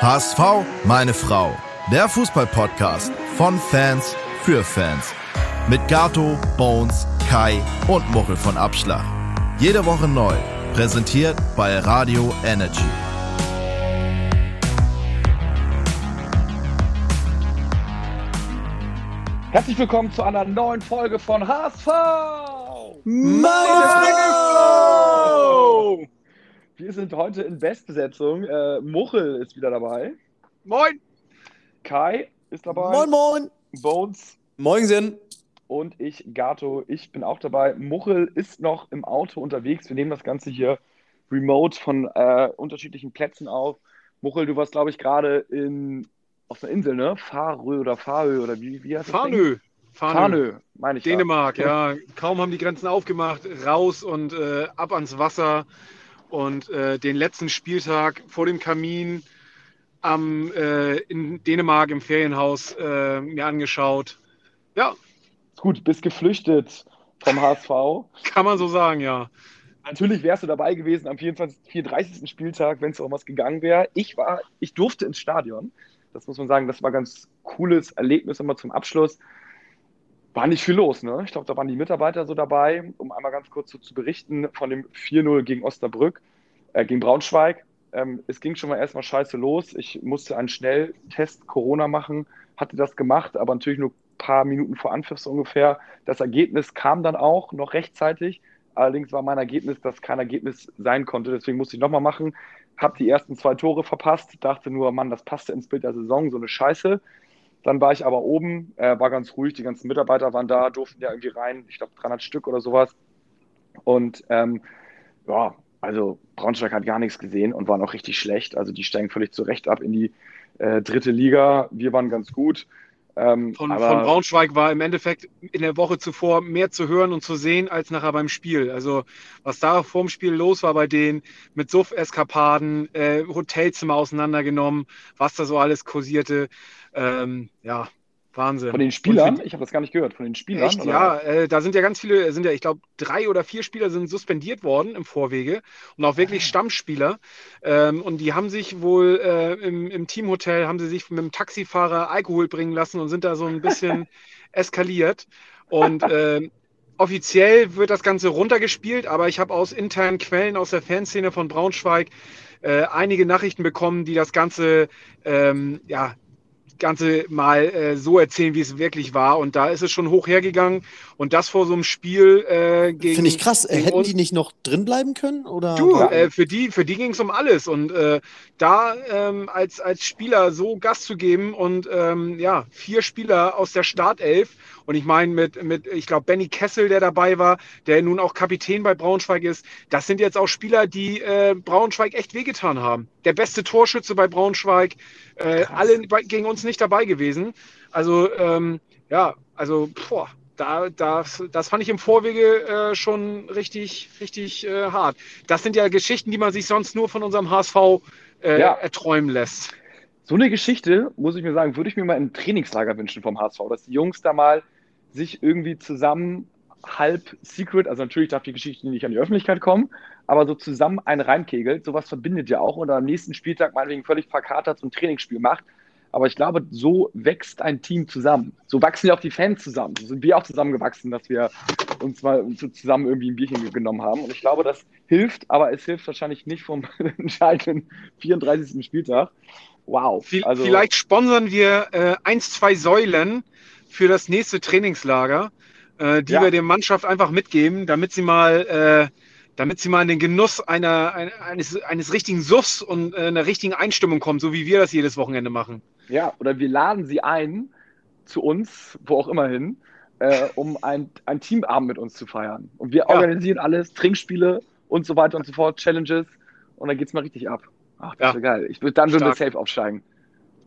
HSV, meine Frau. Der Fußball-Podcast von Fans für Fans. Mit Gato, Bones, Kai und Muchel von Abschlag. Jede Woche neu. Präsentiert bei Radio Energy. Herzlich willkommen zu einer neuen Folge von HSV! Meine Frau! Wir sind heute in Bestbesetzung. Äh, Muchel ist wieder dabei. Moin! Kai ist dabei. Moin, moin! Bones Moinsen! und ich, Gato. Ich bin auch dabei. Muchel ist noch im Auto unterwegs. Wir nehmen das Ganze hier remote von äh, unterschiedlichen Plätzen auf. Muchel, du warst, glaube ich, gerade in auf einer Insel, ne? Farö oder Farö oder wie, wie heißt das? Ding? Farnö. Farnö, meine ich. ja. Dänemark, ja. Kaum haben die Grenzen aufgemacht, raus und äh, ab ans Wasser. Und äh, den letzten Spieltag vor dem Kamin am, äh, in Dänemark im Ferienhaus äh, mir angeschaut. Ja, gut, bist geflüchtet vom HSV. kann man so sagen, ja. Natürlich wärst du dabei gewesen am 24, 34. Spieltag, wenn es um was gegangen wäre. Ich war, ich durfte ins Stadion. Das muss man sagen, das war ein ganz cooles Erlebnis immer zum Abschluss. War nicht viel los, ne? Ich glaube, da waren die Mitarbeiter so dabei, um einmal ganz kurz so zu berichten von dem 4-0 gegen Osnabrück, äh, gegen Braunschweig. Ähm, es ging schon mal erstmal scheiße los. Ich musste einen Schnelltest Corona machen, hatte das gemacht, aber natürlich nur ein paar Minuten vor Anpfiff so ungefähr. Das Ergebnis kam dann auch noch rechtzeitig. Allerdings war mein Ergebnis, dass kein Ergebnis sein konnte. Deswegen musste ich nochmal machen. Hab die ersten zwei Tore verpasst. Dachte nur, Mann, das passte ins Bild der Saison. So eine Scheiße. Dann war ich aber oben, äh, war ganz ruhig. Die ganzen Mitarbeiter waren da, durften ja irgendwie rein. Ich glaube, 300 Stück oder sowas. Und ähm, ja, also Braunschweig hat gar nichts gesehen und waren auch richtig schlecht. Also die steigen völlig zurecht ab in die äh, dritte Liga. Wir waren ganz gut. Ähm, Von, aber- von Braunschweig war im Endeffekt in der Woche zuvor mehr zu hören und zu sehen als nachher beim Spiel. Also was da vorm Spiel los war bei denen mit Suff-Eskapaden, äh, Hotelzimmer auseinandergenommen, was da so alles kursierte. Ähm, ja, Wahnsinn. Von den Spielern? Ich habe das gar nicht gehört. Von den Spielern? Echt, ja, äh, da sind ja ganz viele, sind ja, ich glaube, drei oder vier Spieler sind suspendiert worden im Vorwege und auch wirklich Stammspieler. Ähm, und die haben sich wohl äh, im, im Teamhotel, haben sie sich mit dem Taxifahrer Alkohol bringen lassen und sind da so ein bisschen eskaliert. Und ähm, offiziell wird das Ganze runtergespielt, aber ich habe aus internen Quellen aus der Fanszene von Braunschweig äh, einige Nachrichten bekommen, die das Ganze ähm, ja, Ganze mal äh, so erzählen, wie es wirklich war. Und da ist es schon hoch hergegangen. Und das vor so einem Spiel äh, gegen. Finde ich krass. Äh, Hätten uns. die nicht noch drin bleiben können? Oder? Du, Ja. äh, für die, für die ging es um alles. Und äh, da ähm, als, als Spieler so Gas zu geben und ähm, ja, vier Spieler aus der Startelf. Und ich meine, mit, mit, ich glaube, Benny Kessel, der dabei war, der nun auch Kapitän bei Braunschweig ist, das sind jetzt auch Spieler, die äh, Braunschweig echt wehgetan haben. Der beste Torschütze bei Braunschweig, äh, alle bei, gegen uns nicht dabei gewesen. Also, ähm, ja, also, boah, da, das, das fand ich im Vorwege äh, schon richtig, richtig äh, hart. Das sind ja Geschichten, die man sich sonst nur von unserem HSV äh, Ja. erträumen lässt. So eine Geschichte, muss ich mir sagen, würde ich mir mal im Trainingslager wünschen vom HSV, dass die Jungs da mal sich irgendwie zusammen halb secret, also natürlich darf die Geschichte nicht an die Öffentlichkeit kommen, aber so zusammen einen reinkegelt, sowas verbindet ja auch und am nächsten Spieltag meinetwegen völlig verkatert ein Trainingsspiel macht. Aber ich glaube, so wächst ein Team zusammen. So wachsen ja auch die Fans zusammen. So sind wir auch zusammengewachsen, dass wir uns mal so zusammen irgendwie ein Bierchen genommen haben. Und ich glaube, das hilft, aber es hilft wahrscheinlich nicht vom entscheidenden 34. Spieltag. Wow. Also, Vielleicht sponsern wir äh, eins, zwei Säulen für das nächste Trainingslager, äh, die Ja. wir der Mannschaft einfach mitgeben, damit sie mal, äh, damit sie mal in den Genuss einer, ein- eines, eines richtigen Suffs und äh, einer richtigen Einstimmung kommen, so wie wir das jedes Wochenende machen. Ja, oder wir laden sie ein zu uns, wo auch immer hin, äh, um ein, ein Teamabend mit uns zu feiern. Und wir Ja. organisieren alles, Trinkspiele und so weiter und so fort, Challenges. Und dann geht's mal richtig ab. Ach, das Ja. wäre geil. Ich dann würden wir safe aufsteigen.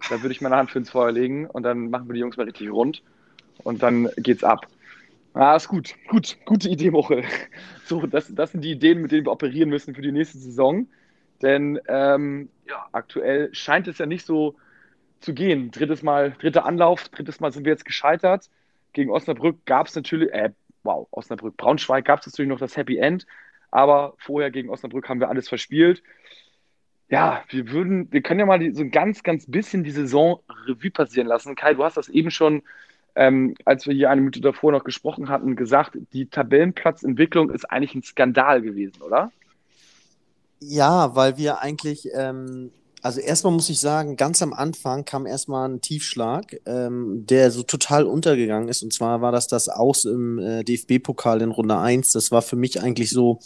Da würde ich meine Hand für ins Feuer legen und dann machen wir die Jungs mal richtig rund. Und dann geht's ab. Ah, ist gut. Gut. Gute Idee, Mochel. So, das, das sind die Ideen, mit denen wir operieren müssen für die nächste Saison. Denn ähm, ja, aktuell scheint es ja nicht so zu gehen. Drittes Mal, dritter Anlauf, drittes Mal sind wir jetzt gescheitert. Gegen Osnabrück gab es natürlich, äh, wow, Osnabrück, Braunschweig gab es natürlich noch das Happy End, aber vorher gegen Osnabrück haben wir alles verspielt. Ja, wir würden, wir können ja mal die, so ein ganz, ganz bisschen die Saison Revue passieren lassen. Kai, du hast das eben schon, ähm, als wir hier eine Minute davor noch gesprochen hatten, gesagt, die Tabellenplatzentwicklung ist eigentlich ein Skandal gewesen, oder? Ja, weil wir eigentlich, ähm, also erstmal muss ich sagen, ganz am Anfang kam erstmal ein Tiefschlag, ähm, der so total untergegangen ist. Und zwar war das das Aus im äh, DFB-Pokal in Runde 1. Das war für mich eigentlich so,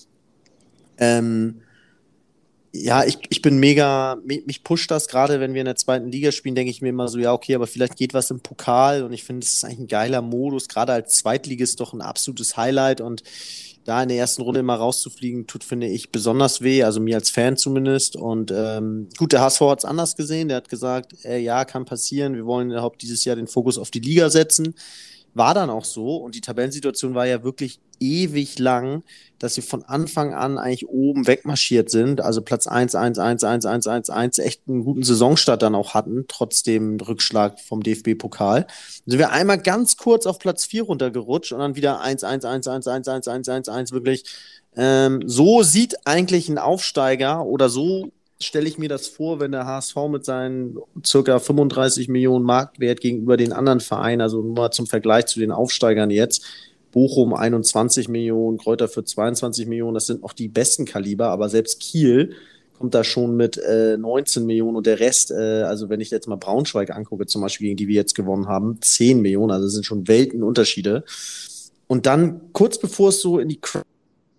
ähm, ja, ich, ich bin mega, mich pusht das. Gerade, wenn wir in der zweiten Liga spielen, denke ich mir immer so, ja, okay, aber vielleicht geht was im Pokal. Und ich finde, es ist eigentlich ein geiler Modus, gerade als Zweitligist doch ein absolutes Highlight. Und da in der ersten Runde immer rauszufliegen, tut, finde ich, besonders weh, also mir als Fan zumindest. Und ähm, gut, der HSV hat es anders gesehen, der hat gesagt, äh, ja, kann passieren, wir wollen überhaupt dieses Jahr den Fokus auf die Liga setzen. War dann auch so und die Tabellensituation war ja wirklich ewig lang, dass sie von Anfang an eigentlich oben wegmarschiert sind. Also Platz 1, 1, 1, 1, 1, 1, 1, echt einen guten Saisonstart dann auch hatten, trotz dem Rückschlag vom DFB-Pokal. Sind wir einmal ganz kurz auf Platz 4 runtergerutscht und dann wieder 1, 1, 1, 1, 1, 1, 1, 1, 1, wirklich. Ähm, so sieht eigentlich ein Aufsteiger oder so stelle ich mir das vor, wenn der HSV mit seinen circa 35 Millionen Marktwert gegenüber den anderen Vereinen, also nur zum Vergleich zu den Aufsteigern jetzt, Bochum 21 Millionen, Kräuter für 22 Millionen, das sind noch die besten Kaliber, aber selbst Kiel kommt da schon mit äh, 19 Millionen und der Rest, äh, also wenn ich jetzt mal Braunschweig angucke, zum Beispiel, gegen die wir jetzt gewonnen haben, 10 Millionen, also das sind schon Weltenunterschiede. Und dann kurz bevor es so in die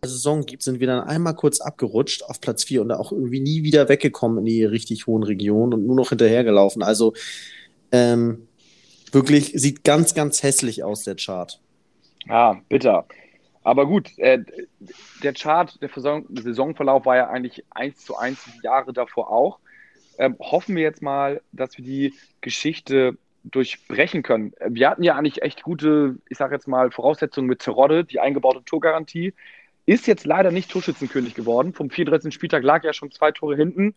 Saison gibt, sind wir dann einmal kurz abgerutscht auf Platz 4 und auch irgendwie nie wieder weggekommen in die richtig hohen Regionen und nur noch hinterhergelaufen. Also ähm, wirklich sieht ganz, ganz hässlich aus, der Chart. Ja, bitter. Aber gut, äh, der Chart, der Saisonverlauf war ja eigentlich eins zu eins die Jahre davor auch. Ähm, hoffen wir jetzt mal, dass wir die Geschichte durchbrechen können. Wir hatten ja eigentlich echt gute, ich sage jetzt mal, Voraussetzungen mit Terodde, die eingebaute Torgarantie. Ist jetzt leider nicht Torschützenkönig geworden. Vom 34. Spieltag lag er schon zwei Tore hinten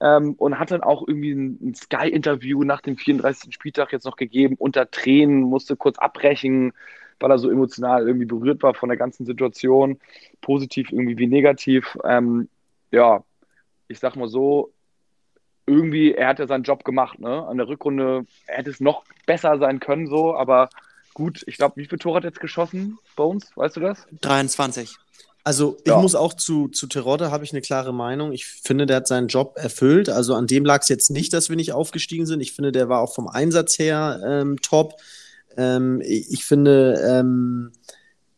ähm, und hat dann auch irgendwie ein, ein Sky-Interview nach dem 34. Spieltag jetzt noch gegeben, unter Tränen, musste kurz abbrechen, weil er so emotional irgendwie berührt war von der ganzen Situation, positiv irgendwie wie negativ. Ähm, ja, ich sag mal so, irgendwie, er hat ja seinen Job gemacht, ne? An der Rückrunde, er hätte es noch besser sein können, so, aber gut, ich glaube, wie viele Tore hat jetzt geschossen, Bones? Weißt du das? 23. Also ich ja. muss auch zu, zu Terodde habe ich eine klare Meinung. Ich finde, der hat seinen Job erfüllt. Also an dem lag es jetzt nicht, dass wir nicht aufgestiegen sind. Ich finde, der war auch vom Einsatz her ähm, top. Ähm, ich finde, ähm,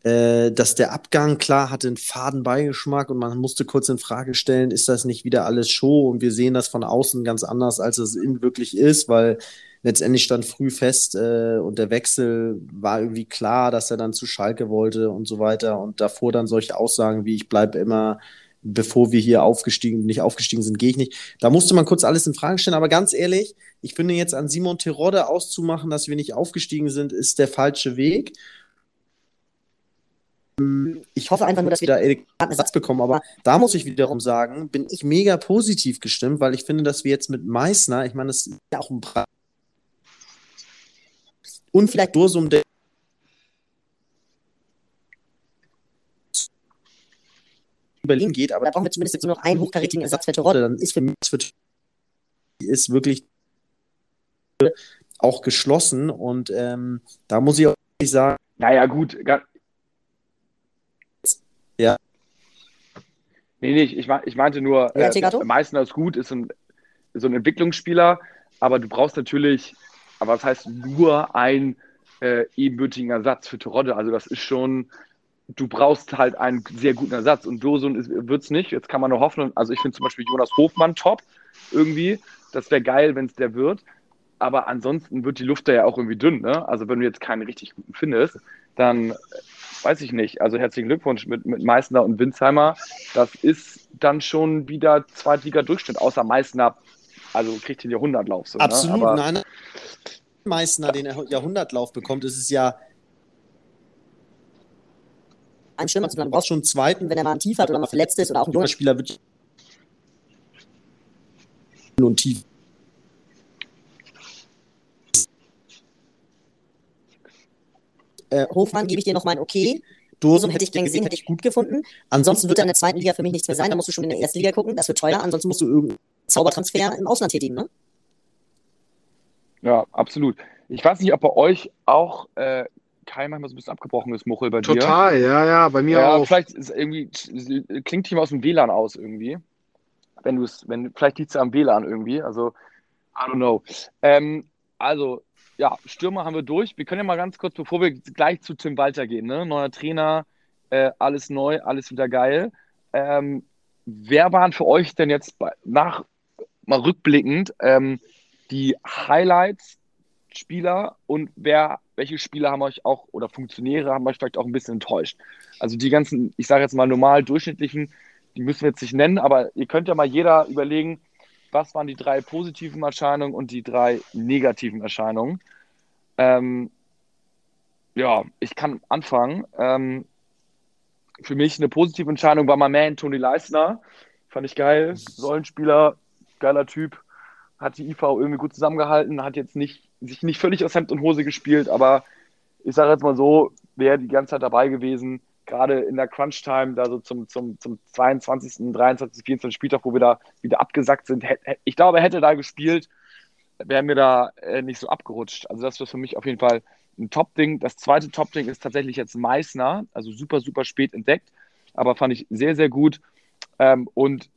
äh, dass der Abgang, klar, hatte einen faden Beigeschmack und man musste kurz in Frage stellen, ist das nicht wieder alles Show? Und wir sehen das von außen ganz anders, als es innen wirklich ist, weil letztendlich stand früh fest äh, und der Wechsel war irgendwie klar, dass er dann zu Schalke wollte und so weiter. Und davor dann solche Aussagen wie ich bleibe immer, bevor wir hier aufgestiegen, nicht aufgestiegen sind, gehe ich nicht. Da musste man kurz alles in Frage stellen. Aber ganz ehrlich, ich finde jetzt an Simon Terodde auszumachen, dass wir nicht aufgestiegen sind, ist der falsche Weg. Ich hoffe einfach nur, dass wir da einen Ersatz bekommen, aber da muss ich wiederum sagen, bin ich mega positiv gestimmt, weil ich finde, dass wir jetzt mit Meißner, ich meine, das ist ja auch ein Preis und vielleicht Dursum der Berlin geht, aber da brauchen wir zumindest jetzt nur noch einen hochkarätigen Ersatz für Terodde. Dann ist für mich für ist wirklich auch geschlossen und ähm, da muss ich auch sagen. Naja, gut. Ja. Nee, nee, ich, ich meinte nur, ja, äh, Meißner ist gut, ist ein, so ein Entwicklungsspieler, aber du brauchst natürlich aber das heißt nur ein äh, ebenbürtiger Ersatz für Terodde. Also das ist schon, du brauchst halt einen sehr guten Ersatz und Dosun wird es nicht. Jetzt kann man nur hoffen, also ich finde zum Beispiel Jonas Hofmann top irgendwie. Das wäre geil, wenn es der wird. Aber ansonsten wird die Luft da ja auch irgendwie dünn. Ne? Also wenn du jetzt keinen richtig guten findest, dann äh, weiß ich nicht. Also herzlichen Glückwunsch mit, mit Meißner und Winsheimer. Das ist dann schon wieder Zweitliga-Durchschnitt, außer Meißner also kriegt den Jahrhundertlauf. So, ne? Absolut, ne? Aber, nein. Meißner den Jahrhundertlauf bekommt, ist es ja ein zu bleiben. Du brauchst schon einen zweiten, wenn er mal ein Tief hat oder mal verletzt ist oder auch ein junger Spieler wird und tief. Äh, Hofmann gebe ich dir noch mal ein Okay. Dosum hätte ich gern gesehen, hätte ich gut gefunden. Ansonsten wird er in der zweiten Liga für mich nichts mehr sein. Da musst du schon in der ersten Liga gucken. Das wird teuer. Ansonsten musst du irgendwie Zaubertransfer im Ausland tätigen, ne? Ja, absolut. Ich weiß nicht, ob bei euch auch äh, Kai manchmal so ein bisschen abgebrochen ist, Muchel, bei Total, dir. Total, ja, ja, bei mir ja, auch. Vielleicht ist irgendwie, klingt hier mal aus dem WLAN aus irgendwie. Wenn du es, wenn, vielleicht liegt es am WLAN irgendwie. Also, I don't know. Ähm, also, ja, Stürmer haben wir durch. Wir können ja mal ganz kurz, bevor wir gleich zu Tim Walter gehen, ne? neuer Trainer, äh, alles neu, alles wieder geil. Ähm, wer waren für euch denn jetzt bei, nach, mal rückblickend, ähm, die Highlights, Spieler und wer, welche Spieler haben euch auch oder Funktionäre haben euch vielleicht auch ein bisschen enttäuscht? Also die ganzen, ich sage jetzt mal normal durchschnittlichen, die müssen wir jetzt nicht nennen, aber ihr könnt ja mal jeder überlegen, was waren die drei positiven Erscheinungen und die drei negativen Erscheinungen. Ähm, ja, ich kann anfangen. Ähm, für mich eine positive Entscheidung war mein Man Toni Leisner. Fand ich geil. Rollenspieler, geiler Typ. Hat die IV irgendwie gut zusammengehalten, hat jetzt nicht, sich nicht völlig aus Hemd und Hose gespielt, aber ich sage jetzt mal so, wäre die ganze Zeit dabei gewesen, gerade in der Crunch-Time, da so zum, zum, zum 22., 23., 24. Spieltag, wo wir da wieder abgesackt sind. Ich glaube, er hätte da gespielt, wäre mir da äh, nicht so abgerutscht. Also das war für mich auf jeden Fall ein Top-Ding. Das zweite Top-Ding ist tatsächlich jetzt Meißner, also super, super spät entdeckt, aber fand ich sehr, sehr gut. Ähm, und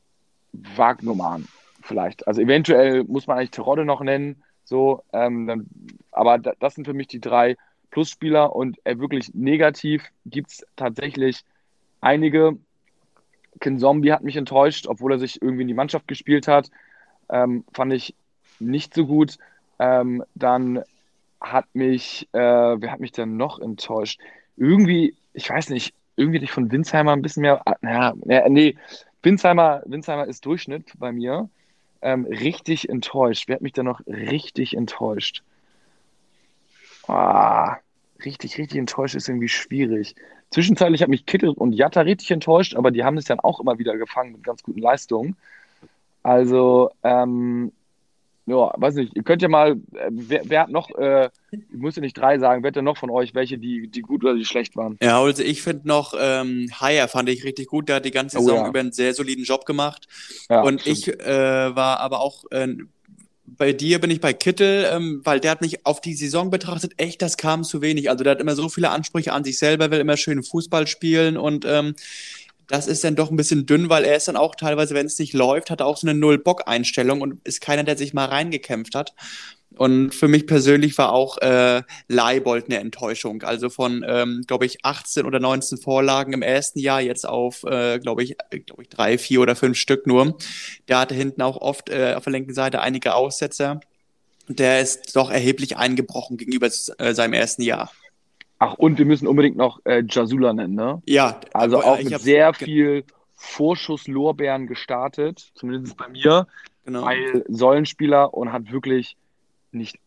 Wagnumann vielleicht. Also eventuell muss man eigentlich Terodde noch nennen, so, ähm, aber da, das sind für mich die drei Plusspieler und äh, wirklich negativ gibt es tatsächlich einige. Ken Zombie hat mich enttäuscht, obwohl er sich irgendwie in die Mannschaft gespielt hat. Ähm, fand ich nicht so gut. Ähm, dann hat mich, äh, wer hat mich denn noch enttäuscht? Irgendwie, ich weiß nicht, irgendwie nicht von Winsheimer ein bisschen mehr. Naja, nee, Winsheimer, Winsheimer ist Durchschnitt bei mir. Ähm, richtig enttäuscht. Wer hat mich da noch richtig enttäuscht? Ah, richtig, richtig enttäuscht ist irgendwie schwierig. Zwischenzeitlich hat mich Kittel und Jatta richtig enttäuscht, aber die haben es dann auch immer wieder gefangen mit ganz guten Leistungen. Also, ähm, ja, weiß nicht, ihr könnt ja mal, äh, wer, wer hat noch, äh, ich muss ja nicht drei sagen, wer hat denn noch von euch, welche, die, die gut oder die schlecht waren? Ja, also ich finde noch, ähm, Haier fand ich richtig gut, der hat die ganze Saison oh, ja. über einen sehr soliden Job gemacht. Ja, und stimmt. ich äh, war aber auch, äh, bei dir bin ich bei Kittel, ähm, weil der hat mich auf die Saison betrachtet, echt, das kam zu wenig. Also der hat immer so viele Ansprüche an sich selber, will immer schön Fußball spielen und ähm, das ist dann doch ein bisschen dünn, weil er ist dann auch teilweise, wenn es nicht läuft, hat er auch so eine Null-Bock-Einstellung und ist keiner, der sich mal reingekämpft hat. Und für mich persönlich war auch äh, Leibold eine Enttäuschung. Also von, ähm, glaube ich, 18 oder 19 Vorlagen im ersten Jahr jetzt auf, äh, glaube ich, äh, glaube ich, drei, vier oder fünf Stück nur. Der hatte hinten auch oft äh, auf der linken Seite einige Aussetzer. Der ist doch erheblich eingebrochen gegenüber äh, seinem ersten Jahr. Ach, und wir müssen unbedingt noch äh, Jasula nennen, ne? Ja. Also auch mit sehr viel Vorschusslorbeeren gestartet, zumindest bei mir, genau. weil Säulenspieler und hat wirklich nicht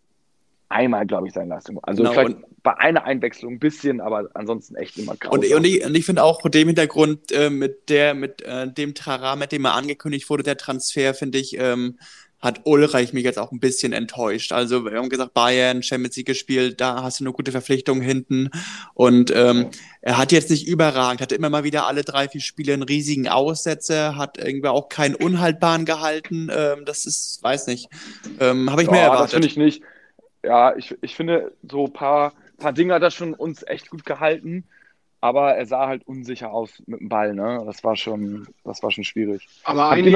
einmal, glaube ich, seine Leistung. Also genau, vielleicht bei einer Einwechslung ein bisschen, aber ansonsten echt immer krass. Und, und, ich, ich finde auch vor dem Hintergrund äh, mit der, mit äh, dem Trara, mit dem er angekündigt wurde, der Transfer, finde ich, ähm, hat Ulreich mich jetzt auch ein bisschen enttäuscht. Also wir haben gesagt, Bayern, Champions League gespielt, da hast du eine gute Verpflichtung hinten. Und ähm, er hat jetzt nicht überragend, hatte immer mal wieder alle drei, vier Spiele einen riesigen Aussetzer, hat irgendwie auch keinen unhaltbaren gehalten. Ähm, das ist, weiß nicht, ähm, habe ich ja, mehr erwartet. Das finde ich nicht. Ja, ich, ich finde, so ein paar, paar Dinge hat er schon uns echt gut gehalten. Aber er sah halt unsicher aus mit dem Ball, ne? Das war schon, das war schon schwierig. Aber eigentlich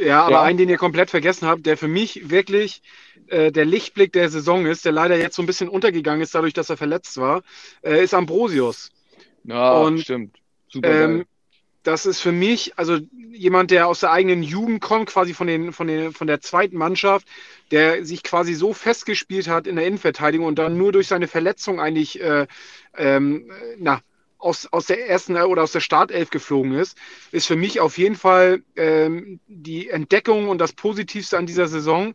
ja, aber ja. einen, den ihr komplett vergessen habt, der für mich wirklich äh, der Lichtblick der Saison ist, der leider jetzt so ein bisschen untergegangen ist, dadurch, dass er verletzt war, äh, ist Ambrosius. Ja, Und, stimmt. Super. Ähm, das ist für mich, also jemand, der aus der eigenen Jugend kommt, quasi von, den, von, den, von der zweiten Mannschaft, der sich quasi so festgespielt hat in der Innenverteidigung und dann nur durch seine Verletzung eigentlich äh, ähm, na, aus, aus der ersten oder aus der Startelf geflogen ist, ist für mich auf jeden Fall ähm, die Entdeckung und das Positivste an dieser Saison.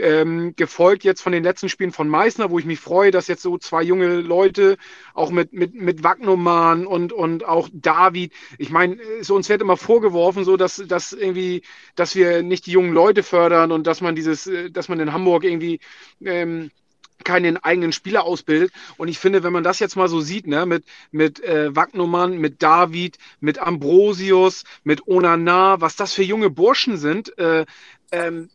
Ähm, gefolgt jetzt von den letzten Spielen von Meißner, wo ich mich freue, dass jetzt so zwei junge Leute, auch mit, mit, mit Wagnoman und, und auch David, ich meine, so uns wird immer vorgeworfen, so dass, dass irgendwie, dass wir nicht die jungen Leute fördern und dass man dieses, äh, dass man in Hamburg irgendwie ähm, keinen eigenen Spieler ausbildet. Und ich finde, wenn man das jetzt mal so sieht, ne, mit, mit äh, Wagnumann, mit David, mit Ambrosius, mit Onana, was das für junge Burschen sind, äh, ähm,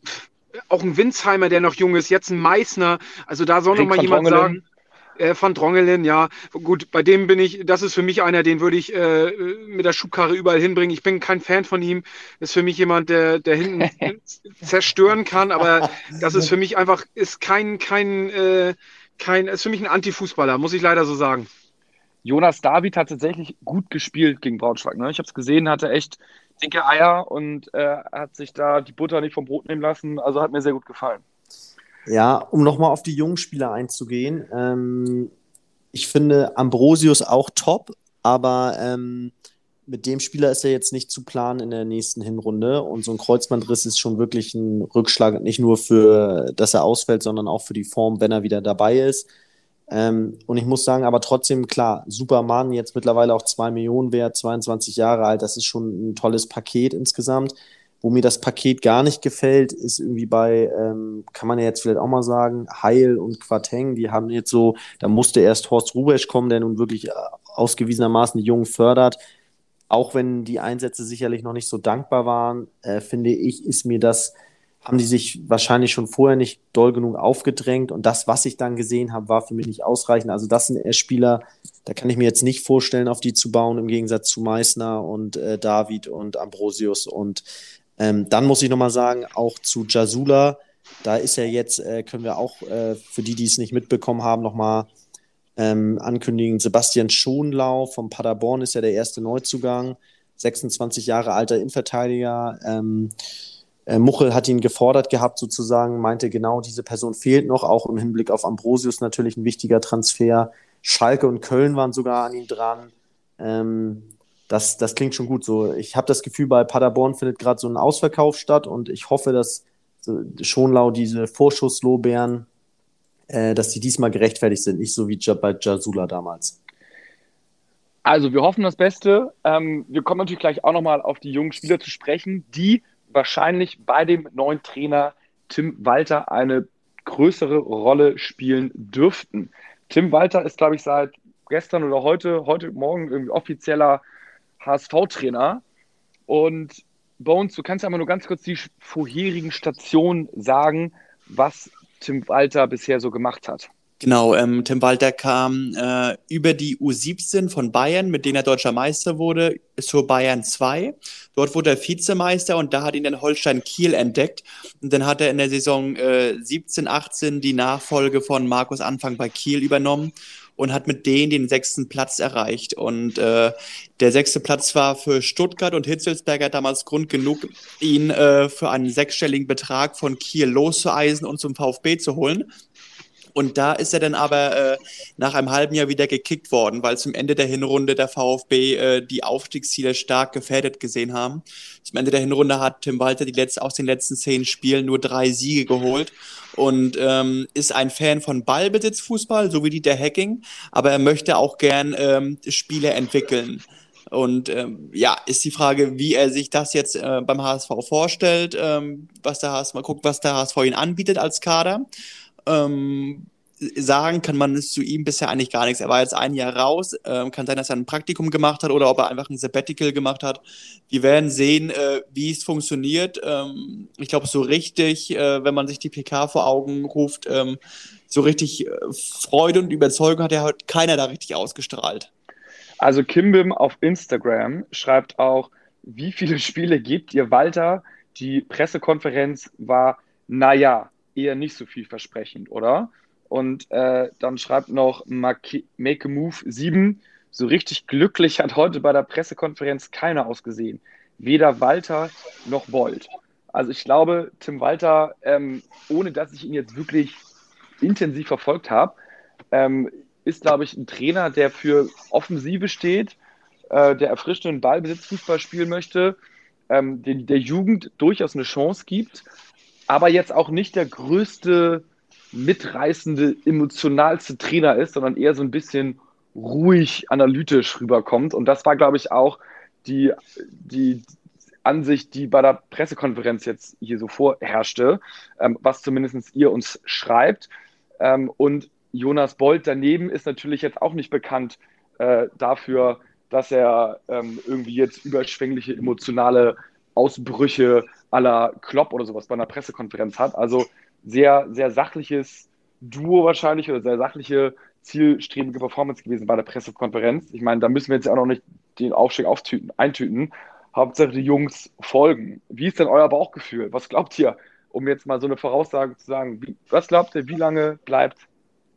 auch ein Winsheimer, der noch jung ist, jetzt ein Meißner. Also da soll noch mal jemand sagen. Äh, Van Drongelen, ja. Gut, bei dem bin ich, das ist für mich einer, den würde ich äh, mit der Schubkarre überall hinbringen. Ich bin kein Fan von ihm. Ist für mich jemand, der, der hinten zerstören kann, aber das ist für mich einfach, ist kein, kein, äh, kein, ist für mich ein Anti-Fußballer, muss ich leider so sagen. Jonas David hat tatsächlich gut gespielt gegen Braunschweig. Ne? Ich habe es gesehen, hatte echt dicke Eier und äh, hat sich da die Butter nicht vom Brot nehmen lassen. Also hat mir sehr gut gefallen. Ja, um nochmal auf die jungen Spieler einzugehen. Ähm, ich finde Ambrosius auch top, aber ähm, mit dem Spieler ist er jetzt nicht zu planen in der nächsten Hinrunde. Und so ein Kreuzbandriss ist schon wirklich ein Rückschlag, nicht nur für, dass er ausfällt, sondern auch für die Form, wenn er wieder dabei ist. Ähm, und ich muss sagen, aber trotzdem, klar, Superman jetzt mittlerweile auch zwei Millionen wert, 22 Jahre alt, das ist schon ein tolles Paket insgesamt. Wo mir das Paket gar nicht gefällt, ist irgendwie bei, ähm, kann man ja jetzt vielleicht auch mal sagen, Heil und Quateng, die haben jetzt so, da musste erst Horst Rubesch kommen, der nun wirklich äh, ausgewiesenermaßen die Jungen fördert. Auch wenn die Einsätze sicherlich noch nicht so dankbar waren, äh, finde ich, ist mir das, haben die sich wahrscheinlich schon vorher nicht doll genug aufgedrängt. Und das, was ich dann gesehen habe, war für mich nicht ausreichend. Also das sind eher Spieler, da kann ich mir jetzt nicht vorstellen, auf die zu bauen, im Gegensatz zu Meißner und äh, David und Ambrosius und ähm, dann muss ich nochmal sagen, auch zu Jasula, da ist ja jetzt, äh, können wir auch äh, für die, die es nicht mitbekommen haben, nochmal ähm, ankündigen. Sebastian Schonlau vom Paderborn ist ja der erste Neuzugang, 26 Jahre alter Innenverteidiger. Ähm, äh, Muchel hat ihn gefordert gehabt, sozusagen, meinte genau, diese Person fehlt noch, auch im Hinblick auf Ambrosius natürlich ein wichtiger Transfer. Schalke und Köln waren sogar an ihn dran. Ähm, das, das klingt schon gut. So, ich habe das Gefühl, bei Paderborn findet gerade so ein Ausverkauf statt und ich hoffe, dass so, Schonlau diese Vorschusslorbeeren, äh, dass die diesmal gerechtfertigt sind, nicht so wie bei Jasula damals. Also wir hoffen das Beste. Ähm, wir kommen natürlich gleich auch nochmal auf die jungen Spieler zu sprechen, die wahrscheinlich bei dem neuen Trainer Tim Walter eine größere Rolle spielen dürften. Tim Walter ist, glaube ich, seit gestern oder heute, heute Morgen irgendwie offizieller HSV-Trainer. Und Bones, du kannst aber nur ganz kurz die vorherigen Stationen sagen, was Tim Walter bisher so gemacht hat. Genau, ähm, Tim Walter kam äh, über die U17 von Bayern, mit denen er deutscher Meister wurde, zur Bayern 2. Dort wurde er Vizemeister und da hat ihn dann Holstein Kiel entdeckt. Und dann hat er in der Saison äh, 17, 18 die Nachfolge von Markus Anfang bei Kiel übernommen und hat mit denen den sechsten Platz erreicht. Und äh, der sechste Platz war für Stuttgart und Hitzelsberger damals Grund genug, ihn äh, für einen sechsstelligen Betrag von Kiel loszueisen und zum VfB zu holen. Und da ist er dann aber äh, nach einem halben Jahr wieder gekickt worden, weil zum Ende der Hinrunde der VfB äh, die Aufstiegsziele stark gefährdet gesehen haben. Zum Ende der Hinrunde hat Tim Walter die letzte, aus den letzten zehn Spielen nur drei Siege geholt und ähm, ist ein Fan von Ballbesitzfußball, so wie Dieter Hacking, aber er möchte auch gern ähm, Spiele entwickeln. Und ähm, ja, ist die Frage, wie er sich das jetzt äh, beim HSV vorstellt, ähm, was der HSV, mal guckt, was der HSV ihn anbietet als Kader. Ähm, sagen kann man es zu ihm bisher eigentlich gar nichts. Er war jetzt ein Jahr raus. Ähm, kann sein, dass er ein Praktikum gemacht hat oder ob er einfach ein Sabbatical gemacht hat. Wir werden sehen, äh, wie es funktioniert. Ähm, ich glaube, so richtig, äh, wenn man sich die PK vor Augen ruft, ähm, so richtig äh, Freude und Überzeugung hat er heute keiner da richtig ausgestrahlt. Also Kimbim auf Instagram schreibt auch, wie viele Spiele gibt ihr Walter? Die Pressekonferenz war, naja, eher nicht so vielversprechend, oder? Und äh, dann schreibt noch Make a Move 7, so richtig glücklich hat heute bei der Pressekonferenz keiner ausgesehen. Weder Walter noch Bold. Also ich glaube, Tim Walter, ähm, ohne dass ich ihn jetzt wirklich intensiv verfolgt habe, ähm, ist, glaube ich, ein Trainer, der für Offensive steht, äh, der erfrischenden Ballbesitzfußball spielen möchte, ähm, den, der Jugend durchaus eine Chance gibt aber jetzt auch nicht der größte, mitreißende, emotionalste Trainer ist, sondern eher so ein bisschen ruhig, analytisch rüberkommt. Und das war, glaube ich, auch die, die Ansicht, die bei der Pressekonferenz jetzt hier so vorherrschte, ähm, was zumindest ihr uns schreibt. Ähm, und Jonas Bolt daneben ist natürlich jetzt auch nicht bekannt äh, dafür, dass er ähm, irgendwie jetzt überschwängliche emotionale Ausbrüche aller Klopp oder sowas bei einer Pressekonferenz hat. Also sehr, sehr sachliches Duo wahrscheinlich oder sehr sachliche, zielstrebige Performance gewesen bei der Pressekonferenz. Ich meine, da müssen wir jetzt ja auch noch nicht den Aufstieg auftüten, eintüten. Hauptsache die Jungs folgen. Wie ist denn euer Bauchgefühl? Was glaubt ihr, um jetzt mal so eine Voraussage zu sagen? Wie, was glaubt ihr, wie lange bleibt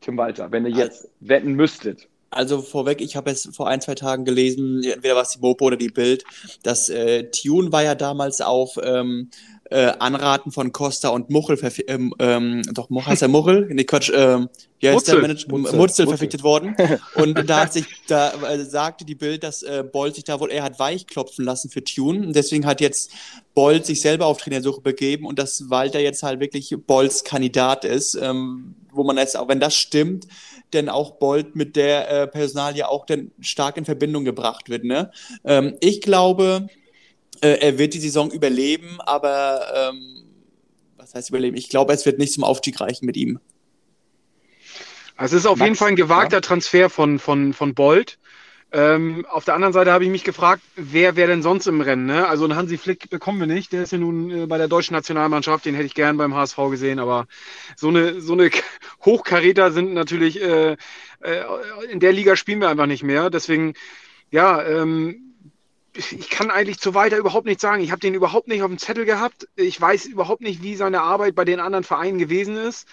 Tim Walter, wenn ihr jetzt wetten müsstet? Also vorweg, ich habe es vor ein, zwei Tagen gelesen, entweder war es die Mopo oder die Bild, dass äh, Tune war ja damals auf ähm, äh, Anraten von Costa und Muchel, ähm, ähm, doch, heißt er Muchel? Nee, Quatsch, ähm, wie heißt Mutzel. der Manager? Mutzel, Mutzel verpflichtet worden. Und da hat sich, da äh, sagte die Bild, dass äh, Bolt sich da wohl, er hat weichklopfen lassen für Tune. Und deswegen hat jetzt Bolt sich selber auf Trainersuche begeben und dass Walter jetzt halt wirklich Bolts Kandidat ist, ähm, wo man jetzt, auch wenn das stimmt, denn auch Bolt mit der äh, Personalie auch dann stark in Verbindung gebracht wird. Ne? Ähm, ich glaube, äh, er wird die Saison überleben, aber ähm, was heißt überleben? Ich glaube, es wird nicht zum Aufstieg reichen mit ihm. Also es ist auf Max, jeden Fall ein gewagter ja. Transfer von, von, von Bolt. Ähm, auf der anderen Seite habe ich mich gefragt, wer wäre denn sonst im Rennen? Ne? Also einen Hansi Flick bekommen wir nicht. Der ist ja nun äh, bei der deutschen Nationalmannschaft. Den hätte ich gern beim HSV gesehen. Aber so eine, so eine Hochkaräter sind natürlich, äh, äh, in der Liga spielen wir einfach nicht mehr. Deswegen, ja, ähm, ich kann eigentlich zu weiter überhaupt nichts sagen. Ich habe den überhaupt nicht auf dem Zettel gehabt. Ich weiß überhaupt nicht, wie seine Arbeit bei den anderen Vereinen gewesen ist.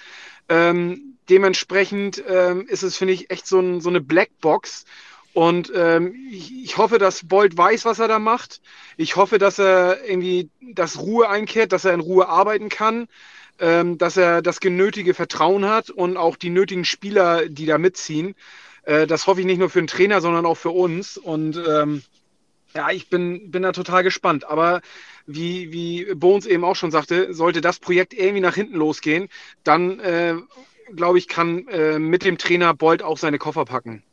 Ähm, dementsprechend ähm, ist es, finde ich, echt so, ein, so eine Blackbox. Und ähm, ich, ich, hoffe, dass Bolt weiß, was er da macht. Ich hoffe, dass er irgendwie das Ruhe einkehrt, dass er in Ruhe arbeiten kann, ähm, dass er das genötige Vertrauen hat und auch die nötigen Spieler, die da mitziehen. Äh, das hoffe ich nicht nur für den Trainer, sondern auch für uns. Und ähm, ja, ich bin, bin da total gespannt. Aber wie, wie Bones eben auch schon sagte, sollte das Projekt irgendwie nach hinten losgehen, dann äh, glaube ich, kann äh, mit dem Trainer Bolt auch seine Koffer packen.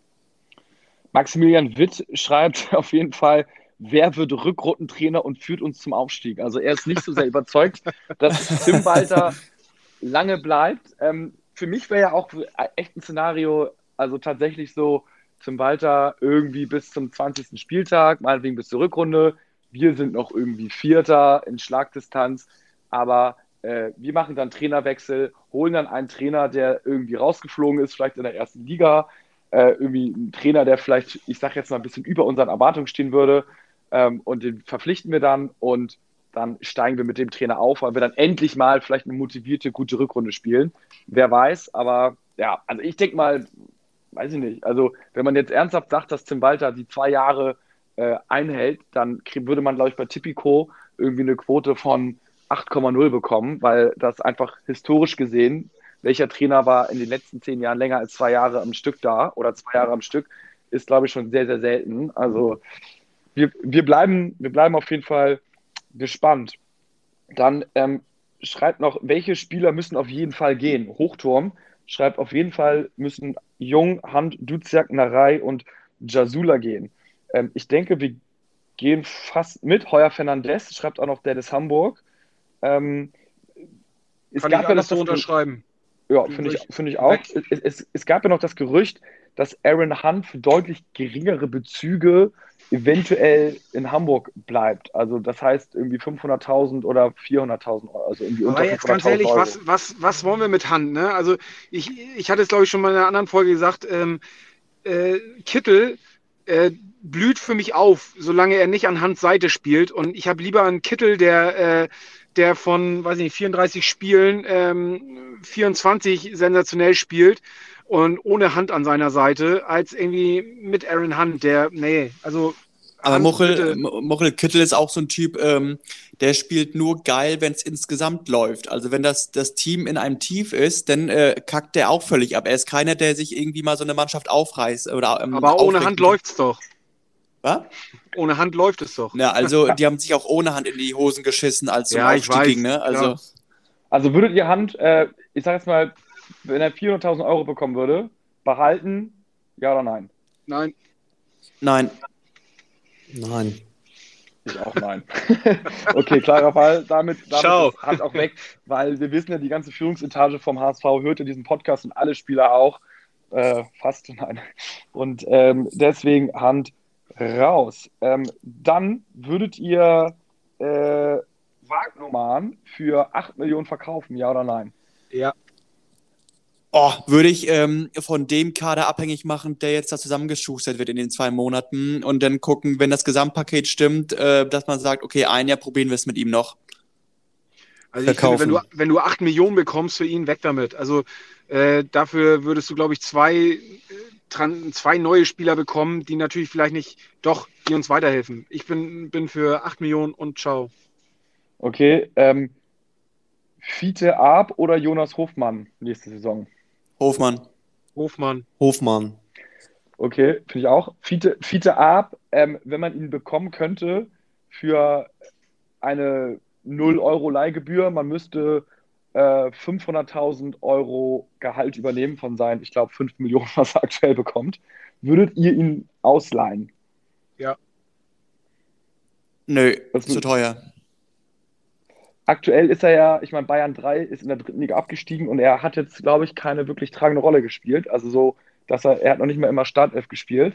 Maximilian Witt schreibt auf jeden Fall, wer wird Rückrundentrainer und führt uns zum Aufstieg? Also er ist nicht so sehr überzeugt, dass Tim Walter lange bleibt. Ähm, für mich wäre ja auch echt ein Szenario, also tatsächlich so Tim Walter irgendwie bis zum 20. Spieltag, meinetwegen bis zur Rückrunde. Wir sind noch irgendwie Vierter in Schlagdistanz, aber äh, wir machen dann Trainerwechsel, holen dann einen Trainer, der irgendwie rausgeflogen ist, vielleicht in der ersten Liga, äh, irgendwie ein Trainer, der vielleicht, ich sage jetzt mal ein bisschen über unseren Erwartungen stehen würde. Ähm, und den verpflichten wir dann und dann steigen wir mit dem Trainer auf, weil wir dann endlich mal vielleicht eine motivierte, gute Rückrunde spielen. Wer weiß, aber ja, also ich denke mal, weiß ich nicht. Also, wenn man jetzt ernsthaft sagt, dass Tim Walter die zwei Jahre äh, einhält, dann würde man, glaube ich, bei Tipico irgendwie eine Quote von 8,0 bekommen, weil das einfach historisch gesehen welcher Trainer war in den letzten zehn Jahren länger als zwei Jahre am Stück da oder zwei Jahre am Stück, ist, glaube ich, schon sehr, sehr selten. Also wir, wir, bleiben, wir bleiben auf jeden Fall gespannt. Dann ähm, schreibt noch, welche Spieler müssen auf jeden Fall gehen? Hochturm schreibt, auf jeden Fall müssen Jung, Hand, Duziak, Narei und Jasula gehen. Ähm, ich denke, wir gehen fast mit. Heuer Fernandez schreibt auch noch der des Hamburg. Ähm, es Kann gab ich ja so unterschreiben. Ja, finde ich, find ich auch. Es, es, es, gab ja noch das Gerücht, dass Aaron Hunt für deutlich geringere Bezüge eventuell in Hamburg bleibt. Also das heißt irgendwie 500.000 oder 400.000 Euro. Also irgendwie unter Aber jetzt ganz ehrlich, Euro. was, was, was wollen wir mit Hunt? Ne? Also ich, ich hatte es glaube ich schon mal in einer anderen Folge gesagt, ähm, äh, Kittel äh, blüht für mich auf, solange er nicht an Hans Seite spielt. Und ich habe lieber einen Kittel, der... Äh, der von, weiß ich nicht, 34 Spielen ähm, 24 sensationell spielt und ohne Hand an seiner Seite, als irgendwie mit Aaron Hunt, der, nee, also. Aber Mochel, Mochel Kittel ist auch so ein Typ, ähm, der spielt nur geil, wenn es insgesamt läuft. Also wenn das, das Team in einem Tief ist, dann äh, kackt der auch völlig ab. Er ist keiner, der sich irgendwie mal so eine Mannschaft aufreißt. Oder, ähm, Aber ohne Hand läuft's doch. Was? Ohne Hand läuft es doch. Ja, also die haben sich auch ohne Hand in die Hosen geschissen, als es ja, um Aufstieg ging, ne? Also, ja. also würdet ihr Hand, äh, ich sag jetzt mal, wenn er 400.000 Euro bekommen würde, behalten, ja oder nein? Nein. Nein. Nein. Ich auch nein. okay, klarer Fall. Damit, damit Ciao. ist Hand auch weg, weil wir wissen ja, die ganze Führungsetage vom HSV hört ja diesen Podcast und alle Spieler auch. Äh, fast nein. Und ähm, deswegen Hand raus. Ähm, dann würdet ihr äh, Wagnumann für 8 Millionen verkaufen, ja oder nein? Ja. Oh, würde ich ähm, von dem Kader abhängig machen, der jetzt da zusammengeschustert wird in den zwei Monaten und dann gucken, wenn das Gesamtpaket stimmt, äh, dass man sagt, okay, ein Jahr probieren wir es mit ihm noch. Also ich finde, wenn du, wenn du 8 Millionen bekommst für ihn, weg damit. Also äh, dafür würdest du, glaube ich, zwei, äh, zwei neue Spieler bekommen, die natürlich vielleicht nicht, doch, die uns weiterhelfen. Ich bin, bin für 8 Millionen und ciao. Okay, ähm, Fiete Arp oder Jonas Hofmann nächste Saison? Hofmann. Hofmann. Hofmann. Okay, finde ich auch. Fiete, Fiete Arp, ähm, wenn man ihn bekommen könnte für eine 0 Euro Leihgebühr, man müsste äh, 500.000 Euro Gehalt übernehmen von seinen, ich glaube, 5 Millionen, was er aktuell bekommt. Würdet ihr ihn ausleihen? Ja. Nö, das ist zu teuer. Aktuell ist er ja, ich meine, Bayern 3 ist in der dritten Liga abgestiegen und er hat jetzt, glaube ich, keine wirklich tragende Rolle gespielt. Also so, dass er, er hat noch nicht mehr immer Startelf gespielt.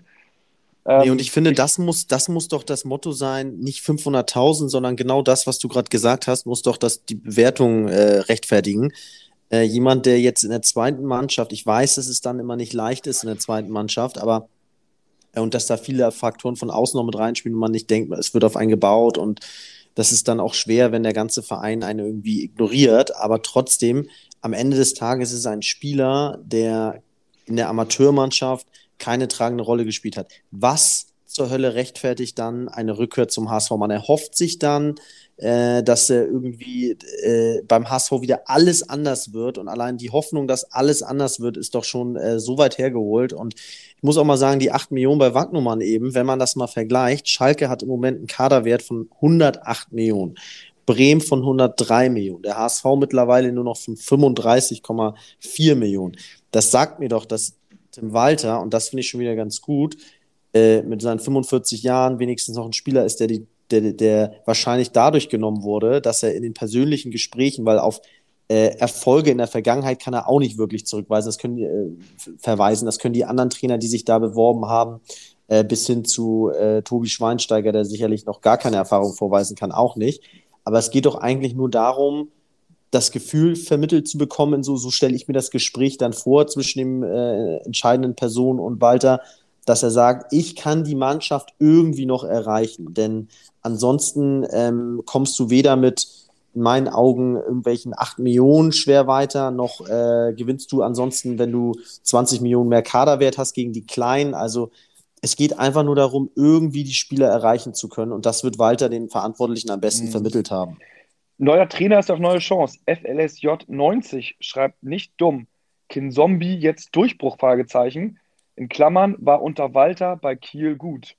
Ähm, nee, und ich finde, ich, das muss, das muss doch das Motto sein, nicht 500.000, sondern genau das, was du gerade gesagt hast, muss doch das, die Bewertung äh, rechtfertigen. Äh, jemand, der jetzt in der zweiten Mannschaft, ich weiß, dass es dann immer nicht leicht ist in der zweiten Mannschaft, aber äh, und dass da viele Faktoren von außen noch mit reinspielen und man nicht denkt, es wird auf einen gebaut und das ist dann auch schwer, wenn der ganze Verein einen irgendwie ignoriert. Aber trotzdem, am Ende des Tages ist es ein Spieler, der in der Amateurmannschaft keine tragende Rolle gespielt hat. Was zur Hölle rechtfertigt dann eine Rückkehr zum HSV? Man erhofft sich dann, äh, dass er irgendwie äh, beim HSV wieder alles anders wird. Und allein die Hoffnung, dass alles anders wird, ist doch schon äh, so weit hergeholt. Und ich muss auch mal sagen, die 8 Millionen bei Wagnumann eben, wenn man das mal vergleicht, Schalke hat im Moment einen Kaderwert von 108 Millionen. Bremen von 103 Millionen, der HSV mittlerweile nur noch von 35,4 Millionen. Das sagt mir doch, dass Tim Walter, und das finde ich schon wieder ganz gut, äh, mit seinen 45 Jahren wenigstens noch ein Spieler ist, der die der, der wahrscheinlich dadurch genommen wurde, dass er in den persönlichen Gesprächen, weil auf äh, Erfolge in der Vergangenheit kann er auch nicht wirklich zurückweisen. Das können die, äh, verweisen. Das können die anderen Trainer, die sich da beworben haben, äh, bis hin zu äh, Tobi Schweinsteiger, der sicherlich noch gar keine Erfahrung vorweisen kann, auch nicht. Aber es geht doch eigentlich nur darum, das Gefühl vermittelt zu bekommen, so, so stelle ich mir das Gespräch dann vor zwischen dem äh, entscheidenden Person und Walter, dass er sagt, ich kann die Mannschaft irgendwie noch erreichen. Denn ansonsten ähm, kommst du weder mit in meinen Augen irgendwelchen 8 Millionen schwer weiter, noch äh, gewinnst du ansonsten, wenn du 20 Millionen mehr Kaderwert hast gegen die Kleinen. Also es geht einfach nur darum, irgendwie die Spieler erreichen zu können. Und das wird Walter den Verantwortlichen am besten mhm. vermittelt haben. Neuer Trainer ist auf neue Chance. FLSJ 90 schreibt nicht dumm. Kinzombie jetzt Durchbruch? Fragezeichen. In Klammern war unter Walter bei Kiel gut.